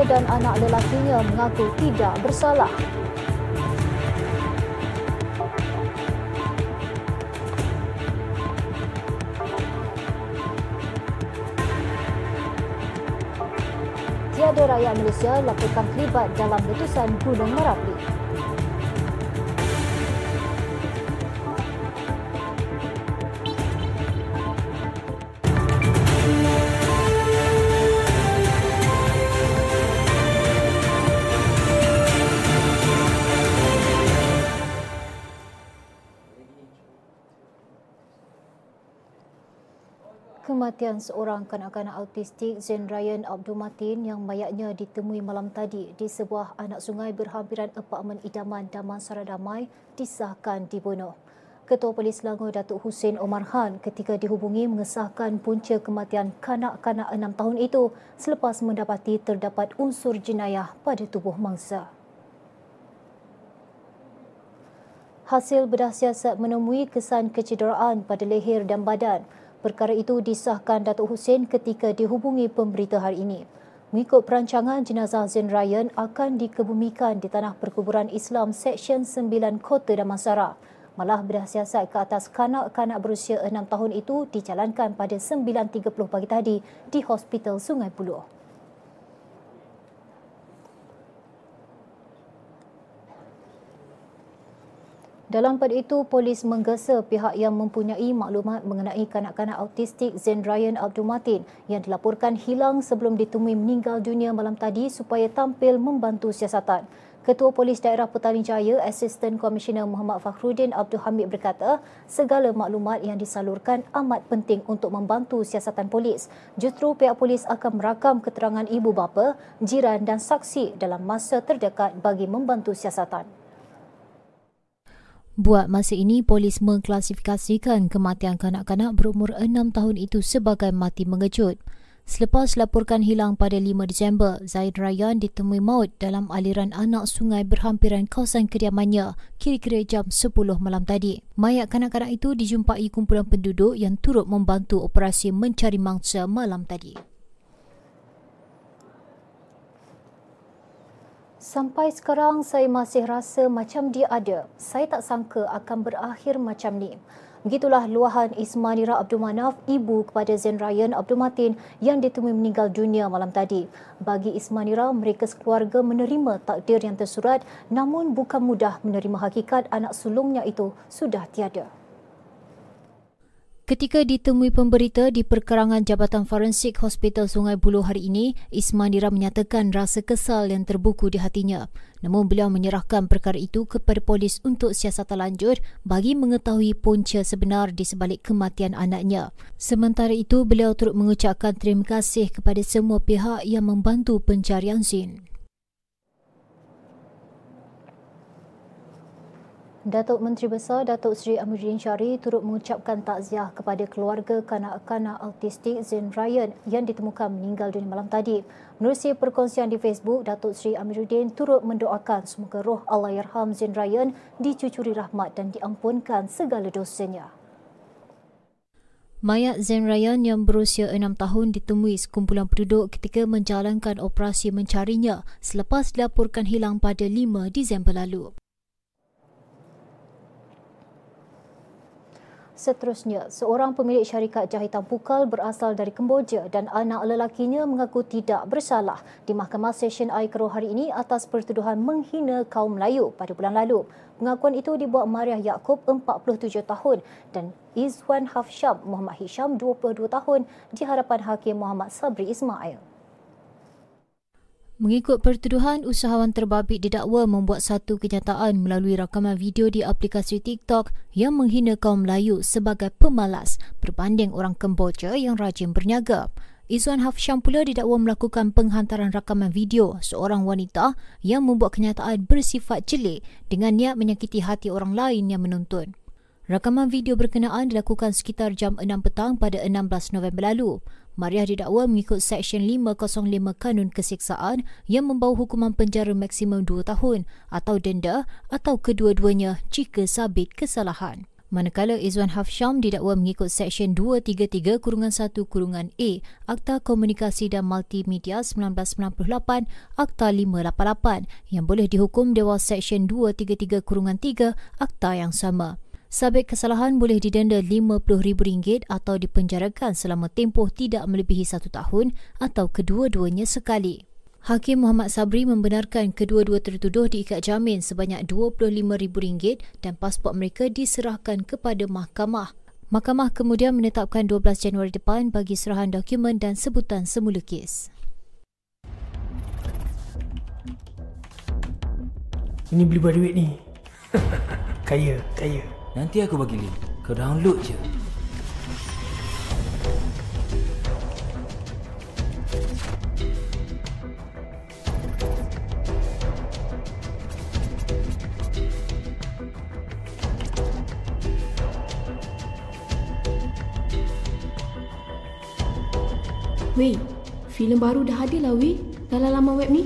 Dan anak lelakinya mengaku tidak bersalah. Tiada rakyat Malaysia laporkan terlibat dalam letusan Gunung Merapi. Kematian seorang kanak-kanak autistik Zain Ryan Abdul Matin yang mayatnya ditemui malam tadi di sebuah anak sungai berhampiran apartmen idaman Damansara Damai disahkan dibunuh. Ketua Polis Selangor Datuk Hussein Omar Khan ketika dihubungi mengesahkan punca kematian kanak-kanak enam tahun itu selepas mendapati terdapat unsur jenayah pada tubuh mangsa. Hasil bedah siasat menemui kesan kecederaan pada leher dan badan Perkara itu disahkan Datuk Hussein ketika dihubungi pemberita hari ini. Mengikut perancangan, jenazah Zain Ryan akan dikebumikan di Tanah Perkuburan Islam Seksyen 9 Kota Damansara. Malah bedah siasat ke atas kanak-kanak berusia 6 tahun itu dijalankan pada 9.30 pagi tadi di Hospital Sungai Buloh. Dalam pada itu, polis menggesa pihak yang mempunyai maklumat mengenai kanak-kanak autistik Zain Ryan Abdul Matin yang dilaporkan hilang sebelum ditemui meninggal dunia malam tadi supaya tampil membantu siasatan. Ketua Polis Daerah Petani Jaya, Asisten Komisioner Muhammad Fakhruddin Abdul Hamid berkata, segala maklumat yang disalurkan amat penting untuk membantu siasatan polis. Justru pihak polis akan merakam keterangan ibu bapa, jiran dan saksi dalam masa terdekat bagi membantu siasatan. Buat masa ini, polis mengklasifikasikan kematian kanak-kanak berumur 6 tahun itu sebagai mati mengejut. Selepas laporkan hilang pada 5 Disember, Zaid Ryan ditemui maut dalam aliran anak sungai berhampiran kawasan kediamannya kira-kira jam 10 malam tadi. Mayat kanak-kanak itu dijumpai kumpulan penduduk yang turut membantu operasi mencari mangsa malam tadi. Sampai sekarang saya masih rasa macam dia ada. Saya tak sangka akan berakhir macam ni. Begitulah luahan Ismanira Abdul Manaf, ibu kepada Zain Ryan Abdul Matin yang ditemui meninggal dunia malam tadi. Bagi Ismanira, mereka sekeluarga menerima takdir yang tersurat namun bukan mudah menerima hakikat anak sulungnya itu sudah tiada. Ketika ditemui pemberita di perkerangan Jabatan Forensik Hospital Sungai Buloh hari ini, Ismanira menyatakan rasa kesal yang terbuku di hatinya. Namun beliau menyerahkan perkara itu kepada polis untuk siasatan lanjut bagi mengetahui punca sebenar di sebalik kematian anaknya. Sementara itu, beliau turut mengucapkan terima kasih kepada semua pihak yang membantu pencarian Zin. Datuk Menteri Besar Datuk Seri Amiruddin Syari turut mengucapkan takziah kepada keluarga kanak-kanak autistik Zain Ryan yang ditemukan meninggal dunia malam tadi. Menerusi perkongsian di Facebook, Datuk Seri Amiruddin turut mendoakan semoga roh Allahyarham Zain Ryan dicucuri rahmat dan diampunkan segala dosanya. Mayat Zain Ryan yang berusia 6 tahun ditemui sekumpulan penduduk ketika menjalankan operasi mencarinya selepas dilaporkan hilang pada 5 Disember lalu. Seterusnya, seorang pemilik syarikat jahitan pukal berasal dari Kemboja dan anak lelakinya mengaku tidak bersalah di Mahkamah Session Aikro hari ini atas pertuduhan menghina kaum Melayu pada bulan lalu. Pengakuan itu dibuat Mariah Yaakob 47 tahun dan Izwan Hafsyam Muhammad Hisham 22 tahun di hadapan Hakim Muhammad Sabri Ismail. Mengikut pertuduhan, usahawan terbabit didakwa membuat satu kenyataan melalui rakaman video di aplikasi TikTok yang menghina kaum Melayu sebagai pemalas berbanding orang Kemboja yang rajin berniaga. Izwan Hafsyam pula didakwa melakukan penghantaran rakaman video seorang wanita yang membuat kenyataan bersifat celik dengan niat menyakiti hati orang lain yang menonton. Rakaman video berkenaan dilakukan sekitar jam 6 petang pada 16 November lalu. Maria didakwa mengikut Seksyen 505 Kanun Keseksaan yang membawa hukuman penjara maksimum 2 tahun atau denda atau kedua-duanya jika sabit kesalahan. Manakala Izwan Hafsham didakwa mengikut Seksyen 233 Kurungan 1 Kurungan A Akta Komunikasi dan Multimedia 1998 Akta 588 yang boleh dihukum Dewas Seksyen 233 Kurungan 3 Akta yang sama. Sabit kesalahan boleh didenda RM50,000 atau dipenjarakan selama tempoh tidak melebihi satu tahun atau kedua-duanya sekali. Hakim Muhammad Sabri membenarkan kedua-dua tertuduh diikat jamin sebanyak RM25,000 dan pasport mereka diserahkan kepada mahkamah. Mahkamah kemudian menetapkan 12 Januari depan bagi serahan dokumen dan sebutan semula kes. Ini beli buat duit ni. kaya, kaya. Nanti aku bagi link. Kau download je. Weh, filem baru dah ada lah weh dalam laman web ni.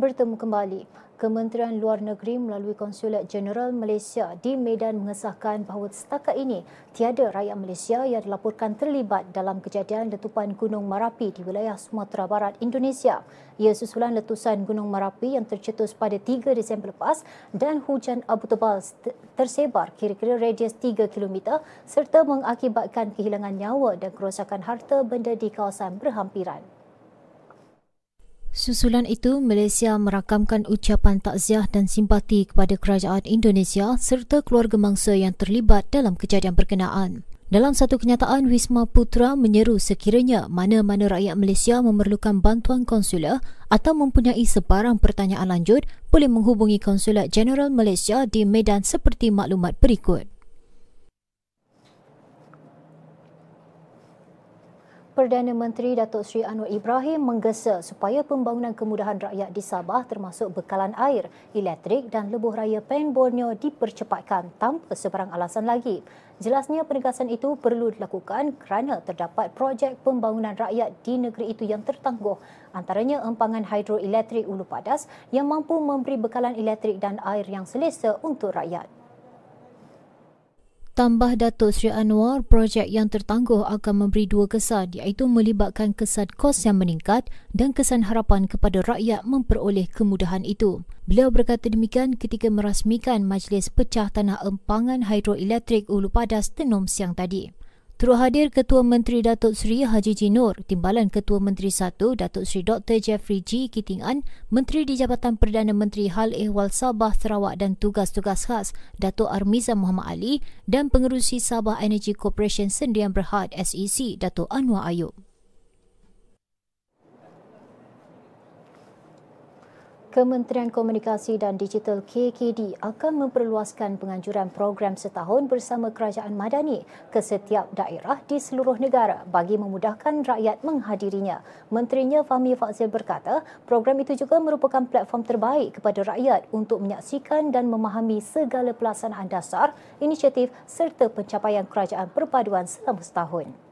Bertemu kembali. Kementerian Luar Negeri melalui Konsulat Jeneral Malaysia di Medan mengesahkan bahawa setakat ini tiada rakyat Malaysia yang dilaporkan terlibat dalam kejadian letupan Gunung Merapi di wilayah Sumatera Barat, Indonesia. Ia susulan letusan Gunung Merapi yang tercetus pada 3 Disember lepas dan hujan abu tebal tersebar kira-kira radius 3 km serta mengakibatkan kehilangan nyawa dan kerosakan harta benda di kawasan berhampiran. Susulan itu, Malaysia merakamkan ucapan takziah dan simpati kepada kerajaan Indonesia serta keluarga mangsa yang terlibat dalam kejadian berkenaan. Dalam satu kenyataan, Wisma Putra menyeru sekiranya mana-mana rakyat Malaysia memerlukan bantuan konsular atau mempunyai sebarang pertanyaan lanjut, boleh menghubungi Konsulat Jeneral Malaysia di Medan seperti maklumat berikut. Perdana Menteri Datuk Seri Anwar Ibrahim menggesa supaya pembangunan kemudahan rakyat di Sabah termasuk bekalan air, elektrik dan lebuh raya Pen Borneo dipercepatkan tanpa sebarang alasan lagi. Jelasnya penegasan itu perlu dilakukan kerana terdapat projek pembangunan rakyat di negeri itu yang tertangguh antaranya empangan hidroelektrik Ulu Padas yang mampu memberi bekalan elektrik dan air yang selesa untuk rakyat. Tambah Datuk Sri Anwar, projek yang tertangguh akan memberi dua kesan iaitu melibatkan kesan kos yang meningkat dan kesan harapan kepada rakyat memperoleh kemudahan itu. Beliau berkata demikian ketika merasmikan Majlis Pecah Tanah Empangan Hidroelektrik Ulu Padas Tenom siang tadi. Turut hadir Ketua Menteri Datuk Seri Haji Jinur, Timbalan Ketua Menteri Satu Datuk Seri Dr. Jeffrey G. Kitingan, Menteri di Jabatan Perdana Menteri Hal Ehwal Sabah, Sarawak dan Tugas-Tugas Khas Datuk Armiza Muhammad Ali dan Pengerusi Sabah Energy Corporation Sendirian Berhad SEC Datuk Anwar Ayub. Kementerian Komunikasi dan Digital KKD akan memperluaskan penganjuran program setahun bersama Kerajaan Madani ke setiap daerah di seluruh negara bagi memudahkan rakyat menghadirinya. Menterinya Fahmi Fazil berkata, program itu juga merupakan platform terbaik kepada rakyat untuk menyaksikan dan memahami segala pelaksanaan dasar, inisiatif serta pencapaian kerajaan perpaduan selama setahun.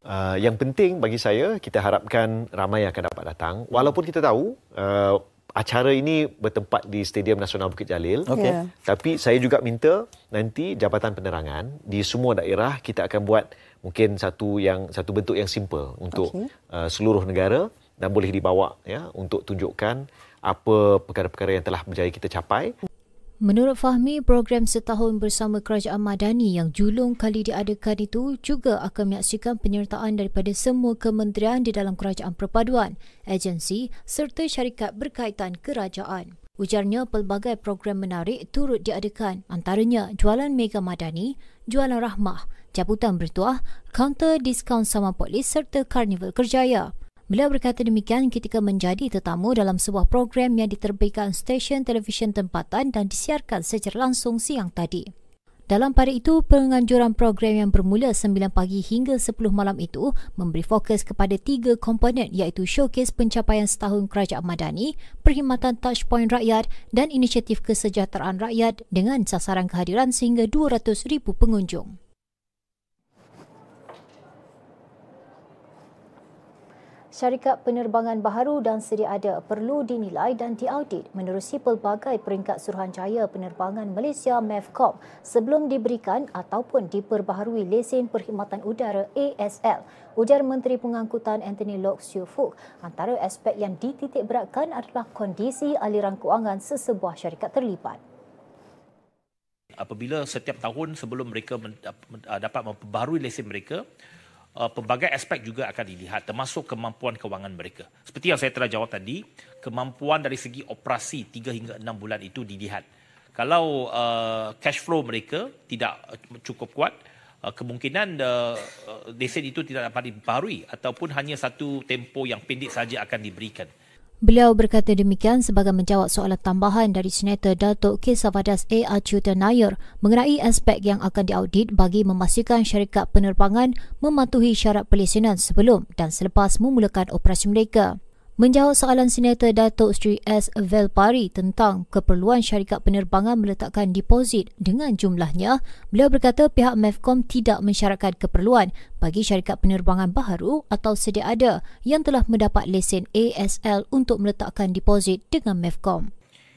Uh, yang penting bagi saya, kita harapkan ramai yang akan dapat datang. Walaupun kita tahu uh, acara ini bertempat di Stadium Nasional Bukit Jalil. Okay. Yeah. Tapi saya juga minta nanti Jabatan Penerangan di semua daerah kita akan buat mungkin satu yang satu bentuk yang simple untuk okay. uh, seluruh negara dan boleh dibawa ya untuk tunjukkan apa perkara-perkara yang telah berjaya kita capai. Menurut Fahmi, program setahun bersama Kerajaan Madani yang julung kali diadakan itu juga akan menyaksikan penyertaan daripada semua kementerian di dalam Kerajaan Perpaduan, agensi serta syarikat berkaitan kerajaan. Ujarnya pelbagai program menarik turut diadakan antaranya jualan Mega Madani, jualan rahmah, jabatan bertuah, kaunter diskaun sama polis serta karnival kerjaya. Beliau berkata demikian ketika menjadi tetamu dalam sebuah program yang diterbitkan stesen televisyen tempatan dan disiarkan secara langsung siang tadi. Dalam pada itu, penganjuran program yang bermula 9 pagi hingga 10 malam itu memberi fokus kepada tiga komponen iaitu showcase pencapaian setahun kerajaan madani, perkhidmatan touchpoint rakyat dan inisiatif kesejahteraan rakyat dengan sasaran kehadiran sehingga 200,000 pengunjung. Syarikat penerbangan baharu dan sedia ada perlu dinilai dan diaudit menerusi pelbagai peringkat Suruhanjaya Penerbangan Malaysia MEFCOM sebelum diberikan ataupun diperbaharui lesen perkhidmatan udara ASL. Ujar Menteri Pengangkutan Anthony Lok Siu Fuk, antara aspek yang dititik beratkan adalah kondisi aliran kewangan sesebuah syarikat terlibat. Apabila setiap tahun sebelum mereka dapat memperbaharui lesen mereka, uh, pelbagai aspek juga akan dilihat termasuk kemampuan kewangan mereka. Seperti yang saya telah jawab tadi, kemampuan dari segi operasi 3 hingga 6 bulan itu dilihat. Kalau uh, cash flow mereka tidak cukup kuat, uh, kemungkinan uh, lesen itu tidak dapat dibaharui ataupun hanya satu tempoh yang pendek saja akan diberikan. Beliau berkata demikian sebagai menjawab soalan tambahan dari Senator Datuk Kesavadas A. Achuta Nair mengenai aspek yang akan diaudit bagi memastikan syarikat penerbangan mematuhi syarat pelesenan sebelum dan selepas memulakan operasi mereka. Menjawab soalan Senator Datuk Sri S. Velpari tentang keperluan syarikat penerbangan meletakkan deposit dengan jumlahnya, beliau berkata pihak MEFCOM tidak mensyaratkan keperluan bagi syarikat penerbangan baharu atau sedia ada yang telah mendapat lesen ASL untuk meletakkan deposit dengan MEFCOM.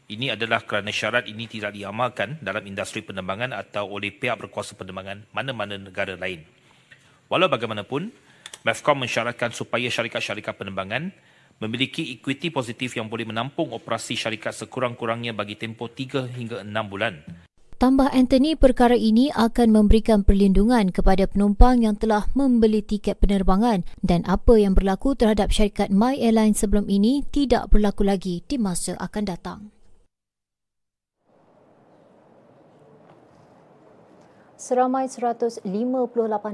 Ini adalah kerana syarat ini tidak diamalkan dalam industri penerbangan atau oleh pihak berkuasa penerbangan mana-mana negara lain. Walau bagaimanapun, MEFCOM mensyaratkan supaya syarikat-syarikat penerbangan memiliki equity positif yang boleh menampung operasi syarikat sekurang-kurangnya bagi tempoh 3 hingga 6 bulan. Tambah Anthony, perkara ini akan memberikan perlindungan kepada penumpang yang telah membeli tiket penerbangan dan apa yang berlaku terhadap syarikat My Airlines sebelum ini tidak berlaku lagi di masa akan datang. Seramai 158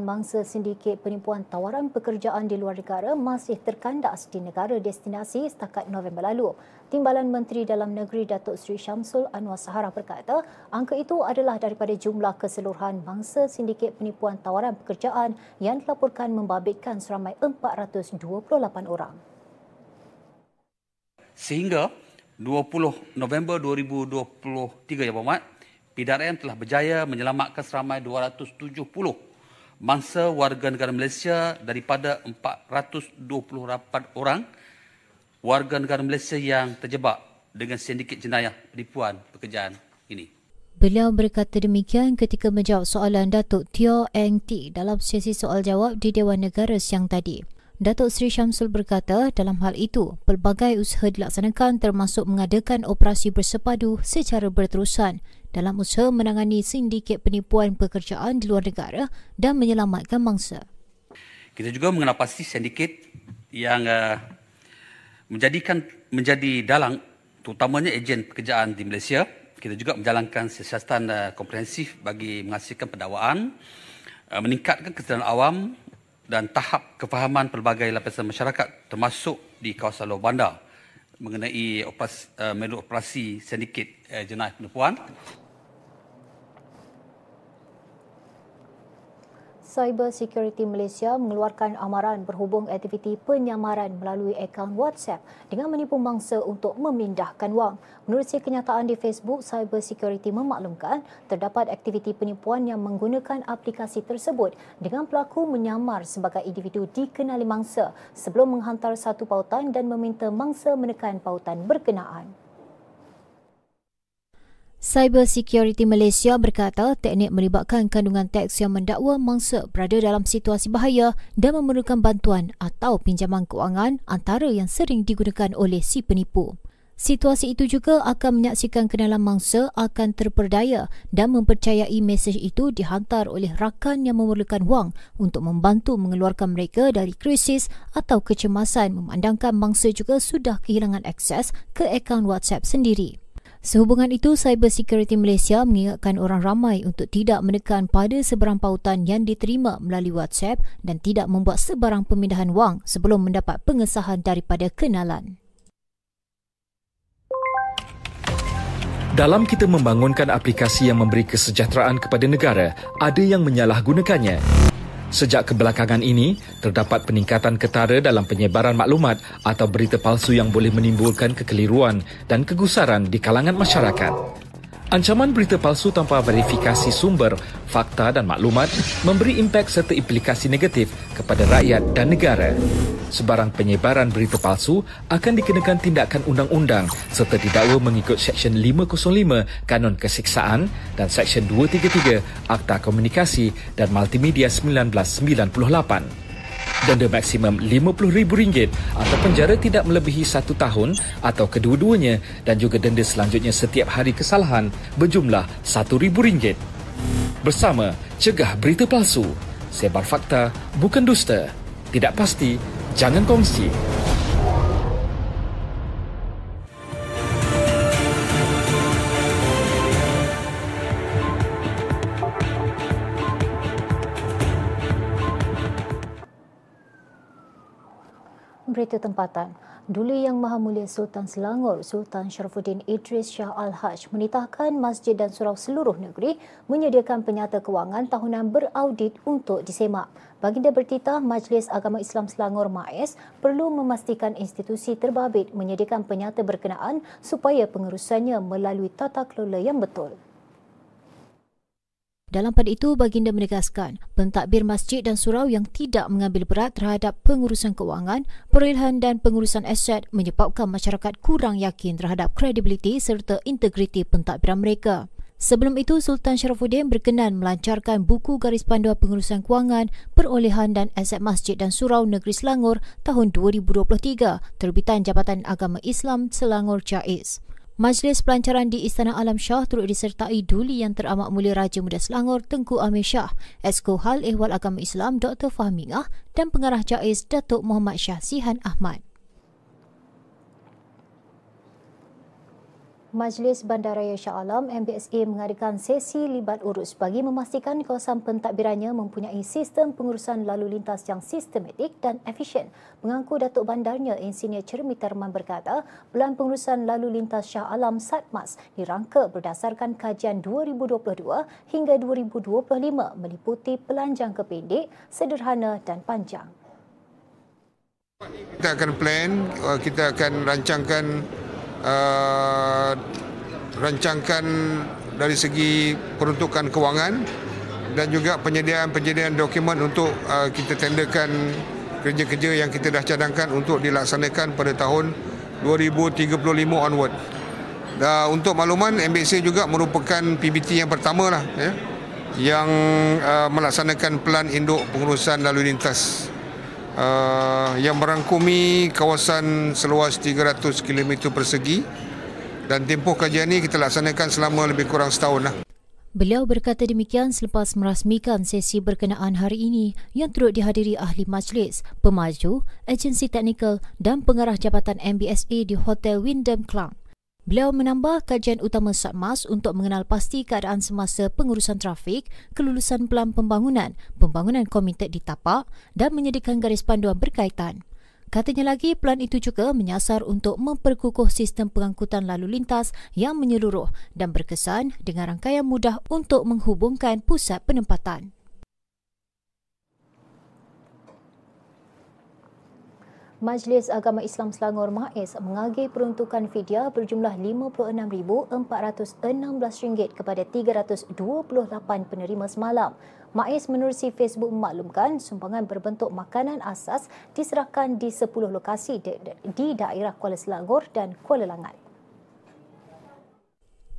mangsa sindiket penipuan tawaran pekerjaan di luar negara masih terkandas di negara destinasi setakat November lalu. Timbalan Menteri Dalam Negeri Datuk Seri Syamsul Anwar Sahara berkata, angka itu adalah daripada jumlah keseluruhan mangsa sindiket penipuan tawaran pekerjaan yang dilaporkan membabitkan seramai 428 orang. Sehingga 20 November 2023 ya Pak PDRM telah berjaya menyelamatkan seramai 270 mangsa warga negara Malaysia daripada 428 orang warga negara Malaysia yang terjebak dengan sindiket jenayah penipuan pekerjaan ini. Beliau berkata demikian ketika menjawab soalan Datuk Tio Eng Ti dalam sesi soal jawab di Dewan Negara siang tadi. Datuk Seri Syamsul berkata dalam hal itu, pelbagai usaha dilaksanakan termasuk mengadakan operasi bersepadu secara berterusan dalam usaha menangani sindiket penipuan pekerjaan di luar negara dan menyelamatkan mangsa. Kita juga mengenal pasti sindiket yang uh, menjadikan menjadi dalang terutamanya ejen pekerjaan di Malaysia. Kita juga menjalankan siasatan uh, komprehensif bagi menghasilkan pendakwaan, uh, meningkatkan kesedaran awam dan tahap kefahaman pelbagai lapisan masyarakat termasuk di kawasan luar bandar mengenai operasi, uh, operasi sindiket uh, jenayah penipuan. Cyber Security Malaysia mengeluarkan amaran berhubung aktiviti penyamaran melalui akaun WhatsApp dengan menipu mangsa untuk memindahkan wang. Menerusi kenyataan di Facebook, Cyber Security memaklumkan terdapat aktiviti penipuan yang menggunakan aplikasi tersebut dengan pelaku menyamar sebagai individu dikenali mangsa sebelum menghantar satu pautan dan meminta mangsa menekan pautan berkenaan. Cyber Security Malaysia berkata teknik melibatkan kandungan teks yang mendakwa mangsa berada dalam situasi bahaya dan memerlukan bantuan atau pinjaman kewangan antara yang sering digunakan oleh si penipu. Situasi itu juga akan menyaksikan kenalan mangsa akan terperdaya dan mempercayai mesej itu dihantar oleh rakan yang memerlukan wang untuk membantu mengeluarkan mereka dari krisis atau kecemasan memandangkan mangsa juga sudah kehilangan akses ke akaun WhatsApp sendiri. Sehubungan itu, Cyber Security Malaysia mengingatkan orang ramai untuk tidak menekan pada sebarang pautan yang diterima melalui WhatsApp dan tidak membuat sebarang pemindahan wang sebelum mendapat pengesahan daripada kenalan. Dalam kita membangunkan aplikasi yang memberi kesejahteraan kepada negara, ada yang menyalahgunakannya. Sejak kebelakangan ini, terdapat peningkatan ketara dalam penyebaran maklumat atau berita palsu yang boleh menimbulkan kekeliruan dan kegusaran di kalangan masyarakat. Ancaman berita palsu tanpa verifikasi sumber, fakta dan maklumat memberi impak serta implikasi negatif kepada rakyat dan negara. Sebarang penyebaran berita palsu akan dikenakan tindakan undang-undang serta didakwa mengikut Seksyen 505 Kanun Kesiksaan dan Seksyen 233 Akta Komunikasi dan Multimedia 1998 denda maksimum RM50,000 atau penjara tidak melebihi satu tahun atau kedua-duanya dan juga denda selanjutnya setiap hari kesalahan berjumlah RM1,000. Bersama, cegah berita palsu. Sebar fakta, bukan dusta. Tidak pasti, jangan kongsi. Berita tempatan. Duli Yang Maha Mulia Sultan Selangor, Sultan Sharafuddin Idris Shah Al-Haj menitahkan masjid dan surau seluruh negeri menyediakan penyata kewangan tahunan beraudit untuk disemak. Baginda bertitah Majlis Agama Islam Selangor MAIS perlu memastikan institusi terbabit menyediakan penyata berkenaan supaya pengurusannya melalui tata kelola yang betul. Dalam pada itu, baginda menegaskan pentadbir masjid dan surau yang tidak mengambil berat terhadap pengurusan kewangan, perolehan dan pengurusan aset menyebabkan masyarakat kurang yakin terhadap kredibiliti serta integriti pentadbiran mereka. Sebelum itu, Sultan Sharafuddin berkenan melancarkan buku garis panduan pengurusan kewangan, perolehan dan aset masjid dan surau negeri Selangor tahun 2023, terbitan Jabatan Agama Islam Selangor Jais. Majlis pelancaran di Istana Alam Shah turut disertai Duli Yang Teramat Mulia Raja Muda Selangor Tengku Amir Shah, Esko Hal Ehwal Agama Islam Dr. Fahmingah dan Pengarah Jais Datuk Muhammad Shah Sihan Ahmad. Majlis Bandaraya Shah Alam MBSA mengadakan sesi libat urus bagi memastikan kawasan pentadbirannya mempunyai sistem pengurusan lalu lintas yang sistematik dan efisien. Mengaku Datuk Bandarnya Insinyur Cermitarman berkata, Pelan Pengurusan Lalu Lintas Shah Alam SATMAS dirangka berdasarkan kajian 2022 hingga 2025 meliputi pelan jangka pendek, sederhana dan panjang. Kita akan plan, kita akan rancangkan uh, rancangkan dari segi peruntukan kewangan dan juga penyediaan-penyediaan dokumen untuk uh, kita tenderkan kerja-kerja yang kita dah cadangkan untuk dilaksanakan pada tahun 2035 onward. Dan untuk makluman MBC juga merupakan PBT yang pertama lah ya, yang uh, melaksanakan pelan induk pengurusan lalu lintas uh, yang merangkumi kawasan seluas 300 km persegi dan tempoh kajian ini kita laksanakan selama lebih kurang setahun lah. Beliau berkata demikian selepas merasmikan sesi berkenaan hari ini yang turut dihadiri ahli majlis, pemaju, agensi teknikal dan pengarah jabatan MBSA di Hotel Wyndham Klang. Beliau menambah kajian utama Satmas untuk mengenal pasti keadaan semasa pengurusan trafik, kelulusan pelan pembangunan, pembangunan komited di tapak dan menyediakan garis panduan berkaitan. Katanya lagi, pelan itu juga menyasar untuk memperkukuh sistem pengangkutan lalu lintas yang menyeluruh dan berkesan dengan rangkaian mudah untuk menghubungkan pusat penempatan. Majlis Agama Islam Selangor MAIS mengagih peruntukan fidyah berjumlah RM56,416 kepada 328 penerima semalam. MAIS menerusi Facebook memaklumkan sumbangan berbentuk makanan asas diserahkan di 10 lokasi di daerah Kuala Selangor dan Kuala Langat.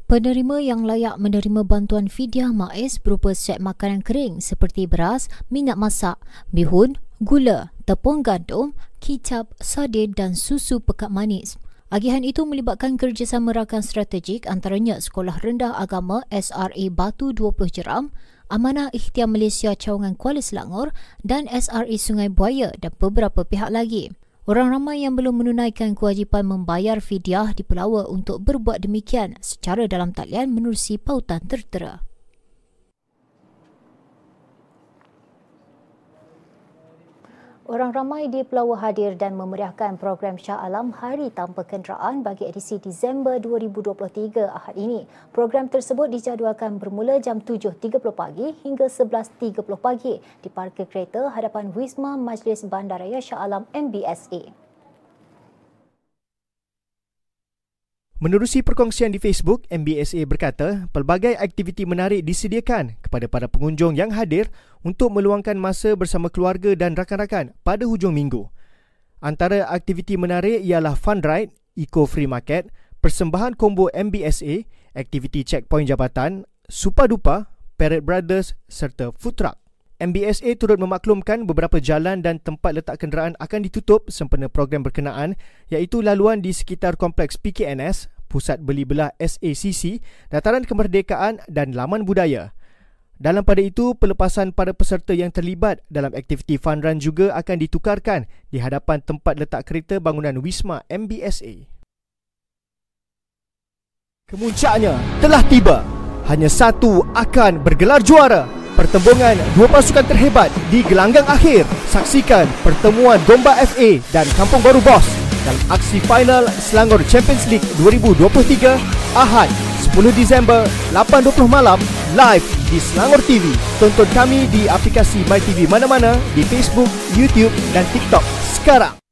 Penerima yang layak menerima bantuan fidyah MAIS berupa set makanan kering seperti beras, minyak masak, bihun, gula, tepung gandum, kicap, sardin dan susu pekat manis. Agihan itu melibatkan kerjasama rakan strategik antaranya Sekolah Rendah Agama SRA Batu 20 Jeram, Amanah Ikhtiar Malaysia Cawangan Kuala Selangor dan SRA Sungai Buaya dan beberapa pihak lagi. Orang ramai yang belum menunaikan kewajipan membayar fidyah di Pelawa untuk berbuat demikian secara dalam talian menerusi pautan tertera. Orang ramai di Pulau hadir dan memeriahkan program Shah Alam Hari Tanpa Kenderaan bagi edisi Disember 2023 Ahad ini. Program tersebut dijadualkan bermula jam 7.30 pagi hingga 11.30 pagi di parkir kereta hadapan Wisma Majlis Bandaraya Shah Alam MBSA. Menerusi perkongsian di Facebook, MBSA berkata pelbagai aktiviti menarik disediakan kepada para pengunjung yang hadir untuk meluangkan masa bersama keluarga dan rakan-rakan pada hujung minggu. Antara aktiviti menarik ialah fun ride, eco free market, persembahan combo MBSA, aktiviti checkpoint jabatan, Supa Dupa, Parrot Brothers serta food truck. MBSA turut memaklumkan beberapa jalan dan tempat letak kenderaan akan ditutup sempena program berkenaan iaitu laluan di sekitar kompleks PKNS, Pusat Beli Belah SACC, Dataran Kemerdekaan dan Laman Budaya. Dalam pada itu, pelepasan para peserta yang terlibat dalam aktiviti fun run juga akan ditukarkan di hadapan tempat letak kereta bangunan Wisma MBSA. Kemuncaknya telah tiba. Hanya satu akan bergelar juara pertembungan dua pasukan terhebat di gelanggang akhir. Saksikan pertemuan Gomba FA dan Kampung Baru Boss dalam aksi final Selangor Champions League 2023 Ahad 10 Disember 8.20 malam live di Selangor TV. Tonton kami di aplikasi MyTV mana-mana di Facebook, YouTube dan TikTok sekarang.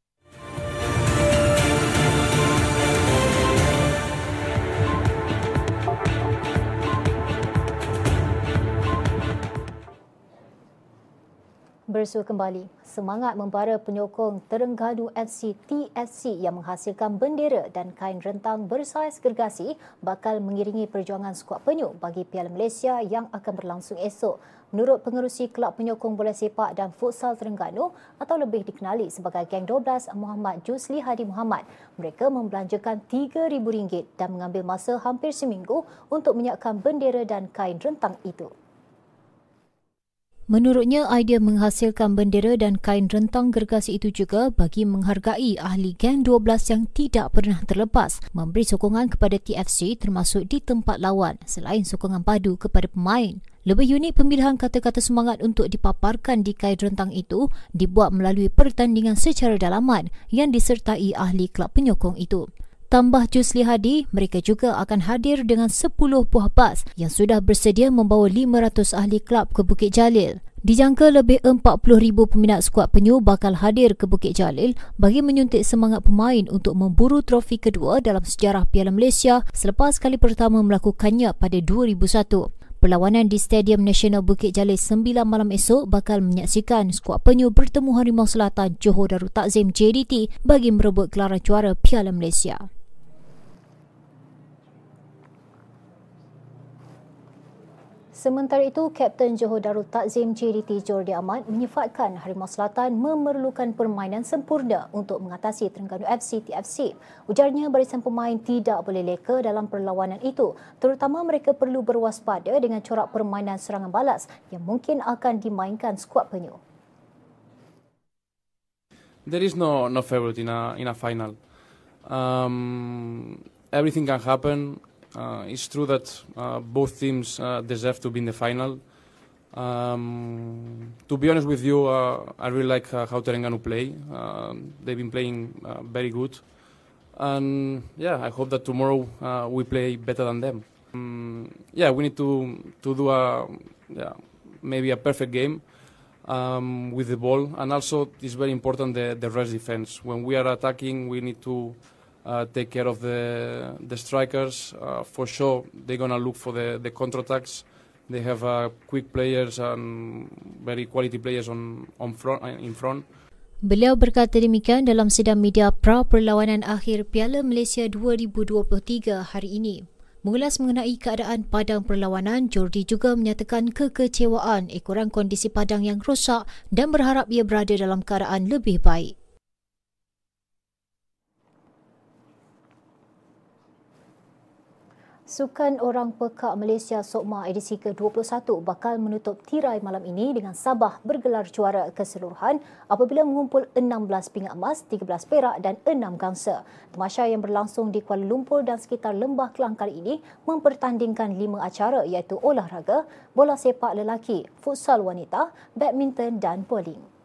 Bersua kembali, semangat membara penyokong Terengganu FC TFC yang menghasilkan bendera dan kain rentang bersaiz gergasi bakal mengiringi perjuangan skuad penyu bagi Piala Malaysia yang akan berlangsung esok. Menurut pengerusi Kelab Penyokong Bola Sepak dan Futsal Terengganu atau lebih dikenali sebagai Geng 12 Muhammad Jusli Hadi Muhammad, mereka membelanjakan RM3,000 dan mengambil masa hampir seminggu untuk menyiapkan bendera dan kain rentang itu. Menurutnya, idea menghasilkan bendera dan kain rentang gergasi itu juga bagi menghargai ahli geng 12 yang tidak pernah terlepas memberi sokongan kepada TFC termasuk di tempat lawan selain sokongan padu kepada pemain. Lebih unik pemilihan kata-kata semangat untuk dipaparkan di kain rentang itu dibuat melalui pertandingan secara dalaman yang disertai ahli kelab penyokong itu. Tambah Jusli Hadi, mereka juga akan hadir dengan 10 buah bas yang sudah bersedia membawa 500 ahli kelab ke Bukit Jalil. Dijangka lebih 40,000 peminat skuad penyu bakal hadir ke Bukit Jalil bagi menyuntik semangat pemain untuk memburu trofi kedua dalam sejarah Piala Malaysia selepas kali pertama melakukannya pada 2001. Perlawanan di Stadium Nasional Bukit Jalil 9 malam esok bakal menyaksikan skuad penyu bertemu Harimau Selatan Johor Darul Takzim JDT bagi merebut gelaran juara Piala Malaysia. Sementara itu, Kapten Johor Darul Takzim JDT Jordi Ahmad menyifatkan Harimau Selatan memerlukan permainan sempurna untuk mengatasi Terengganu FC TFC. Ujarnya barisan pemain tidak boleh leka dalam perlawanan itu, terutama mereka perlu berwaspada dengan corak permainan serangan balas yang mungkin akan dimainkan skuad penyu. There is no no favorite in a in a final. Um, everything can happen. Uh, it's true that uh, both teams uh, deserve to be in the final. Um, to be honest with you, uh, I really like uh, how Terengganu play. Uh, they've been playing very good. And yeah, I hope that tomorrow we play better than them. Um, yeah, we need to, to do a, yeah, maybe a perfect game um, with the ball. And also, it's very important the, the rest defense. When we are attacking, we need to uh, take care of the the strikers. Uh, for sure, they're gonna look for the the counterattacks. They have uh, quick players and very quality players on on front uh, in front. Beliau berkata demikian dalam sidang media pra perlawanan akhir Piala Malaysia 2023 hari ini. Mengulas mengenai keadaan padang perlawanan, Jordi juga menyatakan kekecewaan ekoran kondisi padang yang rosak dan berharap ia berada dalam keadaan lebih baik. Sukan Orang Pekak Malaysia Sokma edisi ke-21 bakal menutup tirai malam ini dengan Sabah bergelar juara keseluruhan apabila mengumpul 16 pingat emas, 13 perak dan 6 gangsa. Temasya yang berlangsung di Kuala Lumpur dan sekitar Lembah Kelang kali ini mempertandingkan lima acara iaitu olahraga, bola sepak lelaki, futsal wanita, badminton dan bowling.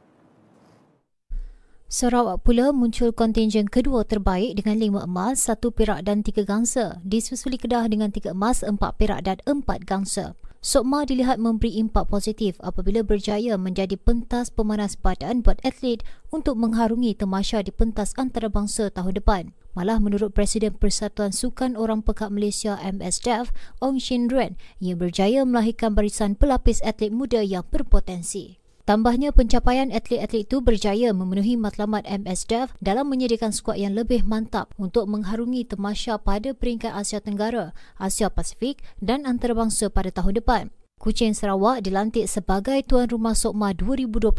Sarawak pula muncul kontingen kedua terbaik dengan lima emas, satu perak dan tiga gangsa. Disusuli Kedah dengan tiga emas, empat perak dan empat gangsa. Sokma dilihat memberi impak positif apabila berjaya menjadi pentas pemanas badan buat atlet untuk mengharungi temasya di pentas antarabangsa tahun depan. Malah menurut Presiden Persatuan Sukan Orang Pekat Malaysia MSDF, Ong Shin Ruen, ia berjaya melahirkan barisan pelapis atlet muda yang berpotensi. Tambahnya pencapaian atlet-atlet itu berjaya memenuhi matlamat MSDF dalam menyediakan skuad yang lebih mantap untuk mengharungi temasya pada peringkat Asia Tenggara, Asia Pasifik dan antarabangsa pada tahun depan. Kuching Sarawak dilantik sebagai tuan rumah Sokma 2025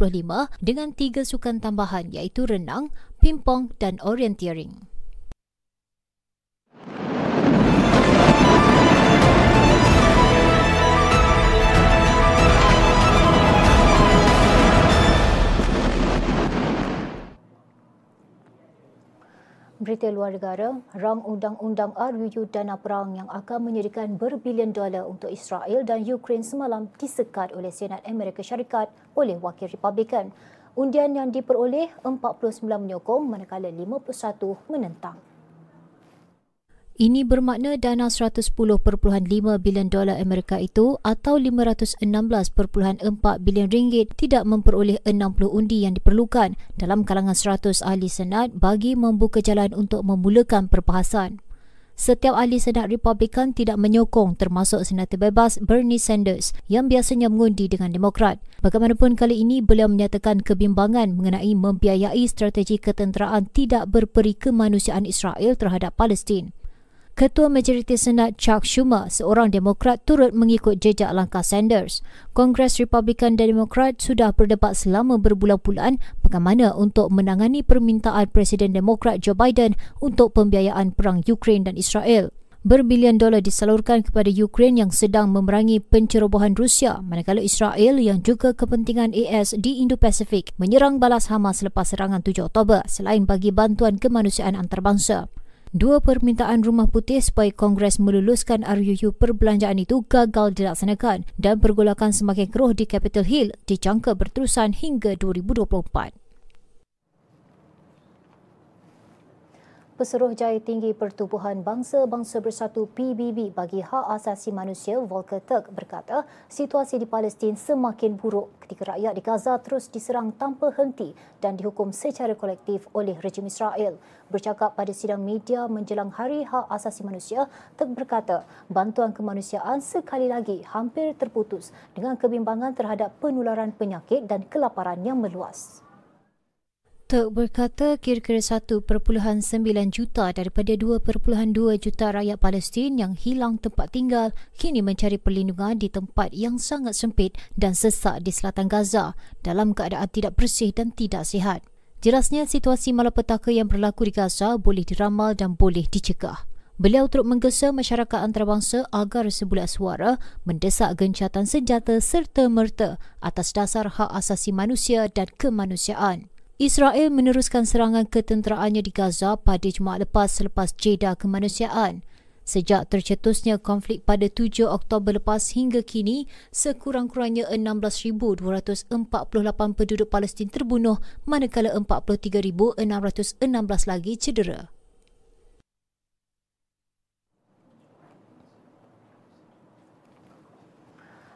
dengan tiga sukan tambahan iaitu renang, pimpong dan orienteering. Berita luar negara, rang undang-undang RUU Dana Perang yang akan menyediakan berbilion dolar untuk Israel dan Ukraine semalam disekat oleh Senat Amerika Syarikat oleh Wakil Republikan. Undian yang diperoleh 49 menyokong manakala 51 menentang. Ini bermakna dana 110.5 bilion dolar Amerika itu atau 516.4 bilion ringgit tidak memperoleh 60 undi yang diperlukan dalam kalangan 100 ahli senat bagi membuka jalan untuk memulakan perbahasan. Setiap ahli senat Republikan tidak menyokong termasuk Senator Bebas Bernie Sanders yang biasanya mengundi dengan Demokrat. Bagaimanapun kali ini beliau menyatakan kebimbangan mengenai membiayai strategi ketenteraan tidak berperi kemanusiaan Israel terhadap Palestin. Ketua Majoriti Senat Chuck Schumer, seorang Demokrat turut mengikut jejak langkah Sanders. Kongres Republikan dan Demokrat sudah berdebat selama berbulan-bulan bagaimana untuk menangani permintaan Presiden Demokrat Joe Biden untuk pembiayaan perang Ukraine dan Israel. Berbilion dolar disalurkan kepada Ukraine yang sedang memerangi pencerobohan Rusia manakala Israel yang juga kepentingan AS di Indo-Pasifik menyerang balas Hamas selepas serangan 7 Oktober selain bagi bantuan kemanusiaan antarabangsa. Dua permintaan Rumah Putih supaya Kongres meluluskan RUU perbelanjaan itu gagal dilaksanakan dan pergolakan semakin keruh di Capitol Hill dijangka berterusan hingga 2024. Pesuruh Jaya Tinggi Pertubuhan Bangsa-Bangsa Bersatu PBB bagi Hak Asasi Manusia Volker Turk berkata situasi di Palestin semakin buruk ketika rakyat di Gaza terus diserang tanpa henti dan dihukum secara kolektif oleh rejim Israel. Bercakap pada sidang media menjelang Hari Hak Asasi Manusia, Turk berkata bantuan kemanusiaan sekali lagi hampir terputus dengan kebimbangan terhadap penularan penyakit dan kelaparan yang meluas. Turk berkata kira-kira 1.9 juta daripada 2.2 juta rakyat Palestin yang hilang tempat tinggal kini mencari perlindungan di tempat yang sangat sempit dan sesak di selatan Gaza dalam keadaan tidak bersih dan tidak sihat. Jelasnya situasi malapetaka yang berlaku di Gaza boleh diramal dan boleh dicegah. Beliau turut menggesa masyarakat antarabangsa agar sebulat suara mendesak gencatan senjata serta merta atas dasar hak asasi manusia dan kemanusiaan. Israel meneruskan serangan ketenteraannya di Gaza pada Jumaat lepas selepas jeda kemanusiaan. Sejak tercetusnya konflik pada 7 Oktober lepas hingga kini, sekurang-kurangnya 16,248 penduduk Palestin terbunuh manakala 43,616 lagi cedera.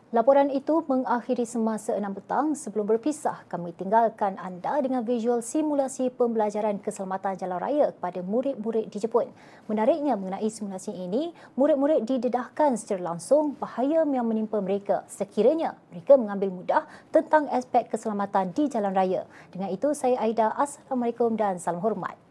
Laporan itu mengakhiri semasa enam petang. Sebelum berpisah, kami tinggalkan anda dengan visual simulasi pembelajaran keselamatan jalan raya kepada murid-murid di Jepun. Menariknya mengenai simulasi ini, murid-murid didedahkan secara langsung bahaya yang menimpa mereka sekiranya mereka mengambil mudah tentang aspek keselamatan di jalan raya. Dengan itu, saya Aida. Assalamualaikum dan salam hormat.